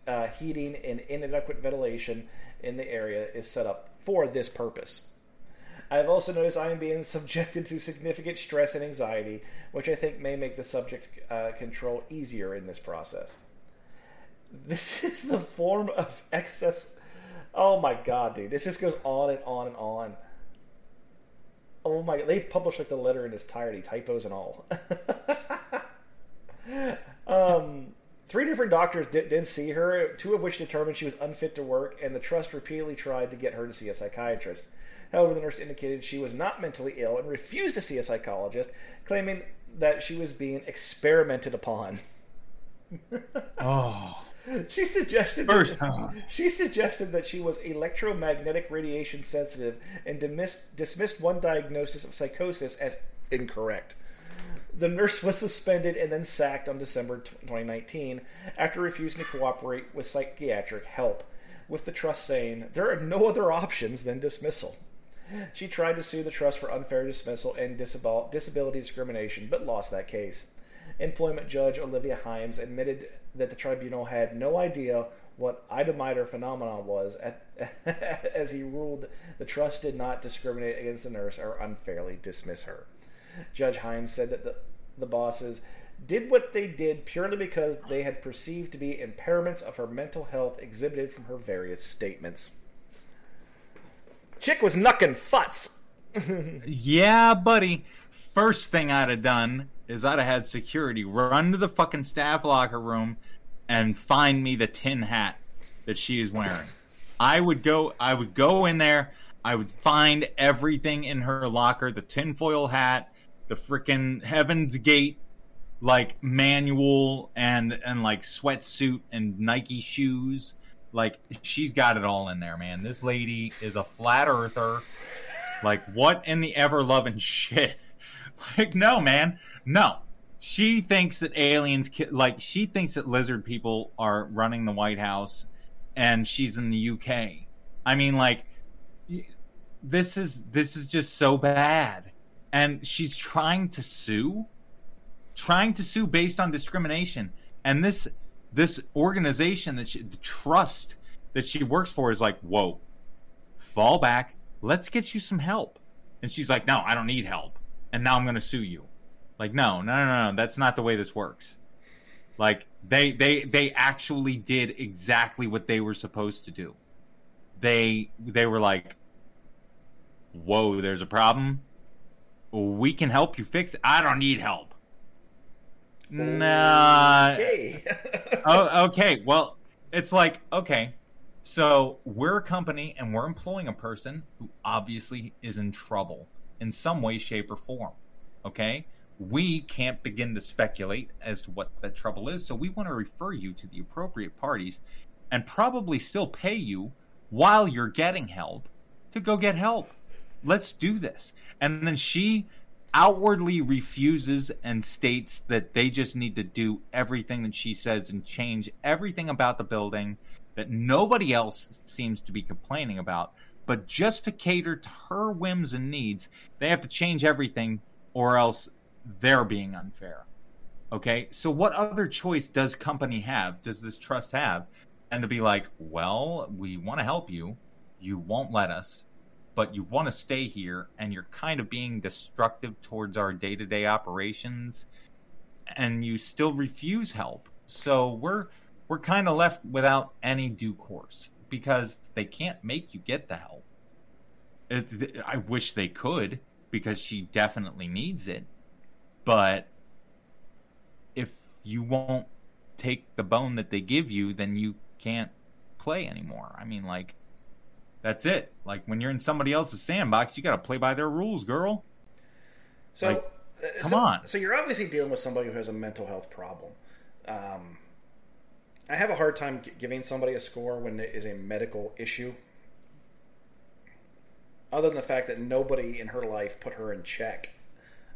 Speaker 1: uh, heating and inadequate ventilation in the area is set up for this purpose. I have also noticed I am being subjected to significant stress and anxiety, which I think may make the subject uh, control easier in this process. This is the form of excess. Oh my god, dude. This just goes on and on and on. Oh my. God, they published like the letter in its entirety, typos and all. um, three different doctors did, did see her, two of which determined she was unfit to work, and the trust repeatedly tried to get her to see a psychiatrist. However, the nurse indicated she was not mentally ill and refused to see a psychologist, claiming that she was being experimented upon.
Speaker 2: Oh,
Speaker 1: She suggested
Speaker 2: First-
Speaker 1: that, she suggested that she was electromagnetic radiation sensitive and dismissed, dismissed one diagnosis of psychosis as incorrect. The nurse was suspended and then sacked on December 2019 after refusing to cooperate with psychiatric help, with the trust saying there are no other options than dismissal. She tried to sue the trust for unfair dismissal and disability discrimination, but lost that case. Employment judge Olivia Himes admitted that the tribunal had no idea what ideomotor phenomenon was, at, as he ruled the trust did not discriminate against the nurse or unfairly dismiss her. Judge Himes said that the, the bosses did what they did purely because they had perceived to be impairments of her mental health exhibited from her various statements. Chick was knucking futs.
Speaker 2: Yeah, buddy. First thing I'd have done is I'd have had security run to the fucking staff locker room and find me the tin hat that she is wearing. I would go I would go in there, I would find everything in her locker, the tinfoil hat, the freaking Heaven's Gate like manual and and like sweatsuit and Nike shoes. Like she's got it all in there, man. This lady is a flat earther. Like what in the ever loving shit? Like no, man. No. She thinks that aliens ki- like she thinks that lizard people are running the White House and she's in the UK. I mean like this is this is just so bad. And she's trying to sue trying to sue based on discrimination and this this organization that she the trust that she works for is like whoa fall back let's get you some help and she's like no i don't need help and now i'm going to sue you like no no no no no that's not the way this works like they they they actually did exactly what they were supposed to do they they were like whoa there's a problem we can help you fix it i don't need help Nah.
Speaker 1: Okay.
Speaker 2: oh, okay. Well, it's like okay. So we're a company and we're employing a person who obviously is in trouble in some way, shape, or form. Okay. We can't begin to speculate as to what that trouble is, so we want to refer you to the appropriate parties and probably still pay you while you're getting help to go get help. Let's do this. And then she outwardly refuses and states that they just need to do everything that she says and change everything about the building that nobody else seems to be complaining about. But just to cater to her whims and needs, they have to change everything or else they're being unfair. Okay? So, what other choice does company have? Does this trust have? And to be like, well, we want to help you. You won't let us but you want to stay here and you're kind of being destructive towards our day-to-day operations and you still refuse help so we're we're kind of left without any due course because they can't make you get the help i wish they could because she definitely needs it but if you won't take the bone that they give you then you can't play anymore i mean like that's it. Like when you're in somebody else's sandbox, you got to play by their rules, girl.
Speaker 1: So,
Speaker 2: Like,
Speaker 1: uh,
Speaker 2: come
Speaker 1: so-
Speaker 2: on.
Speaker 1: So you're obviously dealing with somebody who has a mental health problem. Um, I have a hard time giving somebody a score when it is a medical issue. Other than the fact that nobody in her life put her in check,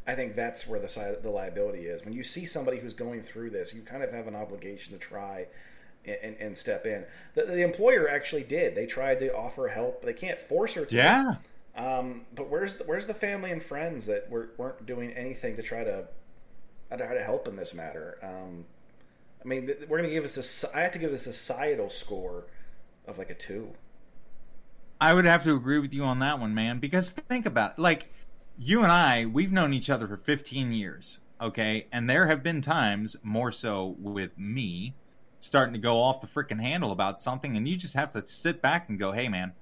Speaker 1: I think that's where the side the liability is. When you see somebody who's going through this, you kind of have an obligation to try and, and, step in. The, the employer actually did. They tried to offer help. They can't force her to.
Speaker 2: Yeah.
Speaker 1: Um, but where's the, where's the family and friends that were, weren't doing anything to try to try to help in this matter? Um, I mean, th- we're to give us a. I have to give a societal score of like a two.
Speaker 2: I would have to agree with you on that one, man. Because think about it. Like, you and I, we've known each other for 15 years, okay? And there have been times, more so with me, starting to go off the freaking handle about something, and you just have to sit back and go, hey, man,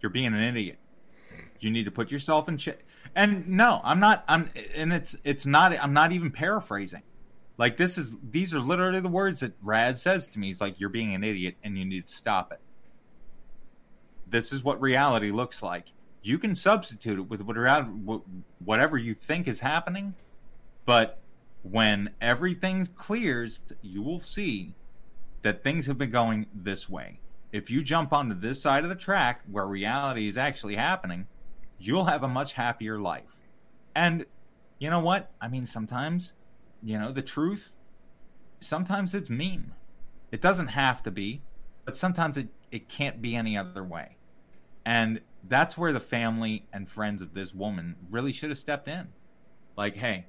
Speaker 2: you're being an idiot. You need to put yourself in check. And no, I'm not. I'm, and it's it's not. I'm not even paraphrasing. Like this is these are literally the words that Raz says to me. He's like, "You're being an idiot, and you need to stop it." This is what reality looks like. You can substitute it with whatever you think is happening, but when everything clears, you will see that things have been going this way. If you jump onto this side of the track where reality is actually happening, you'll have a much happier life. And you know what? I mean, sometimes, you know, the truth, sometimes it's mean. It doesn't have to be, but sometimes it, it can't be any other way. And that's where the family and friends of this woman really should have stepped in. Like, hey,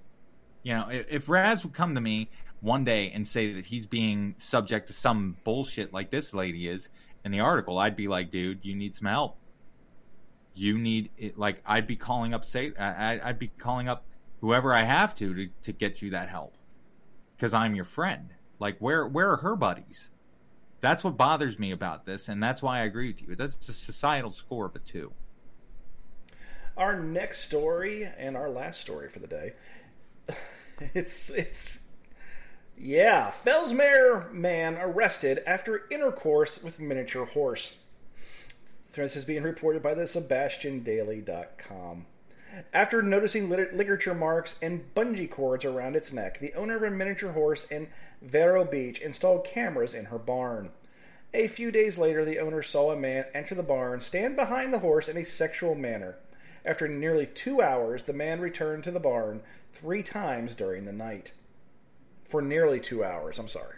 Speaker 2: you know, if, if Raz would come to me one day and say that he's being subject to some bullshit like this lady is in the article, I'd be like, dude, you need some help. You need it. Like, I'd be calling up, say, I'd be calling up whoever I have to to, to get you that help because I'm your friend. Like, where where are her buddies? That's what bothers me about this, and that's why I agree with you. That's a societal score of a two.
Speaker 1: Our next story and our last story for the day. It's it's yeah, Fellsmere man arrested after intercourse with miniature horse. This is being reported by the SebastianDaily.com. After noticing ligature marks and bungee cords around its neck, the owner of a miniature horse in Vero Beach installed cameras in her barn. A few days later, the owner saw a man enter the barn, stand behind the horse in a sexual manner. After nearly two hours, the man returned to the barn three times during the night. For nearly two hours, I'm sorry.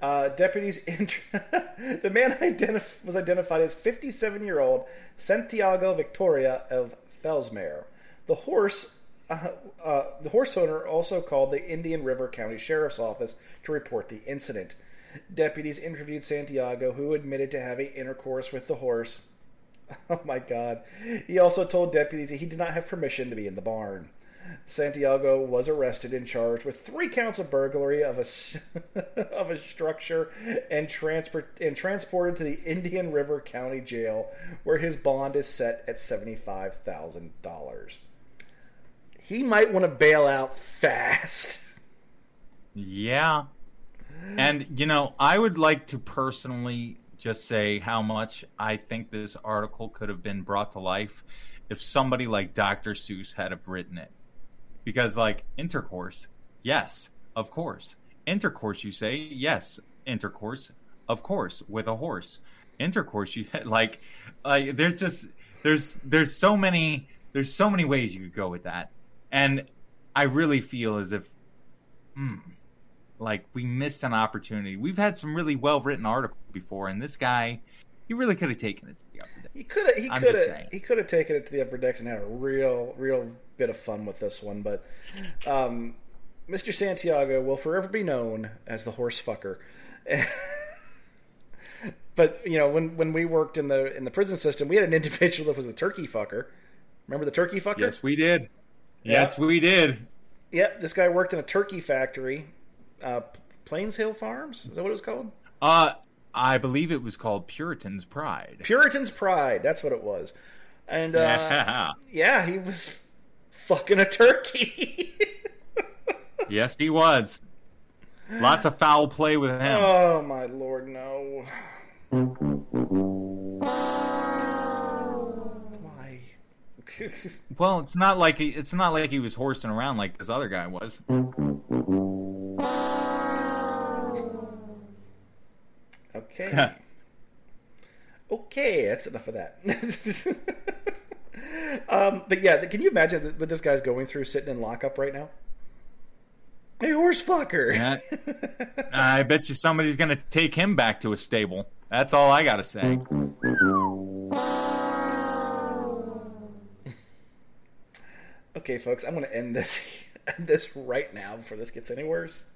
Speaker 1: Uh, deputies, the man identif- was identified as 57 year old Santiago Victoria of Fellsmere. The horse, uh, uh, the horse owner also called the Indian River County Sheriff's Office to report the incident. Deputies interviewed Santiago, who admitted to having intercourse with the horse. Oh my God! He also told deputies that he did not have permission to be in the barn. Santiago was arrested and charged with three counts of burglary of a of a structure and transport and transported to the Indian River County Jail, where his bond is set at seventy five thousand dollars. He might want to bail out fast.
Speaker 2: Yeah, and you know, I would like to personally just say how much I think this article could have been brought to life if somebody like Dr. Seuss had have written it because like intercourse, yes, of course. Intercourse, you say, yes, intercourse, of course, with a horse. Intercourse, you like, like there's just there's there's so many there's so many ways you could go with that, and I really feel as if, mm, like we missed an opportunity. We've had some really well written articles before, and this guy, he really could have taken it to the upper
Speaker 1: decks. He could have. He could have. He could have taken it to the upper decks and had a real, real bit of fun with this one, but um, Mr. Santiago will forever be known as the horse fucker. but you know, when when we worked in the in the prison system, we had an individual that was a turkey fucker. Remember the turkey fucker?
Speaker 2: Yes, we did. Yes, yeah. we did.
Speaker 1: Yep, this guy worked in a turkey factory, uh, Plains Hill Farms. Is that what it was called?
Speaker 2: Uh, I believe it was called Puritan's Pride.
Speaker 1: Puritan's Pride. That's what it was. And uh, yeah. yeah, he was fucking a turkey.
Speaker 2: yes, he was. Lots of foul play with him.
Speaker 1: Oh my lord, no. Why?
Speaker 2: well, it's not like he, it's not like he was horsing around like this other guy was.
Speaker 1: Okay. okay, that's enough of that. um, but yeah, can you imagine what this guy's going through sitting in lockup right now? Hey, horse fucker.
Speaker 2: Yeah. I bet you somebody's going to take him back to a stable. That's all I got to say.
Speaker 1: okay, folks, I'm going to end this this right now before this gets any worse.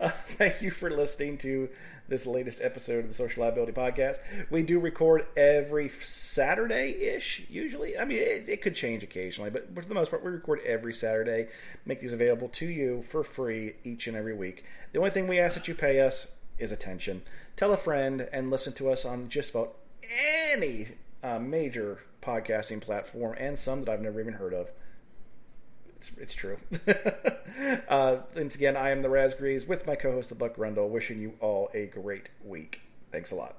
Speaker 1: Uh, thank you for listening to this latest episode of the Social Liability Podcast. We do record every Saturday ish, usually. I mean, it, it, could change occasionally, but for the most part, we record every Saturday, make these available to you for free each and every week. The only thing we ask that you pay us is attention. Tell a friend and listen to us on just about any uh, major podcasting platform and some that I've never even heard of. It's, it's true. uh, once again, I am the Razgrees with my co host, the Buck Rundle, wishing you all a great week. Thanks a lot.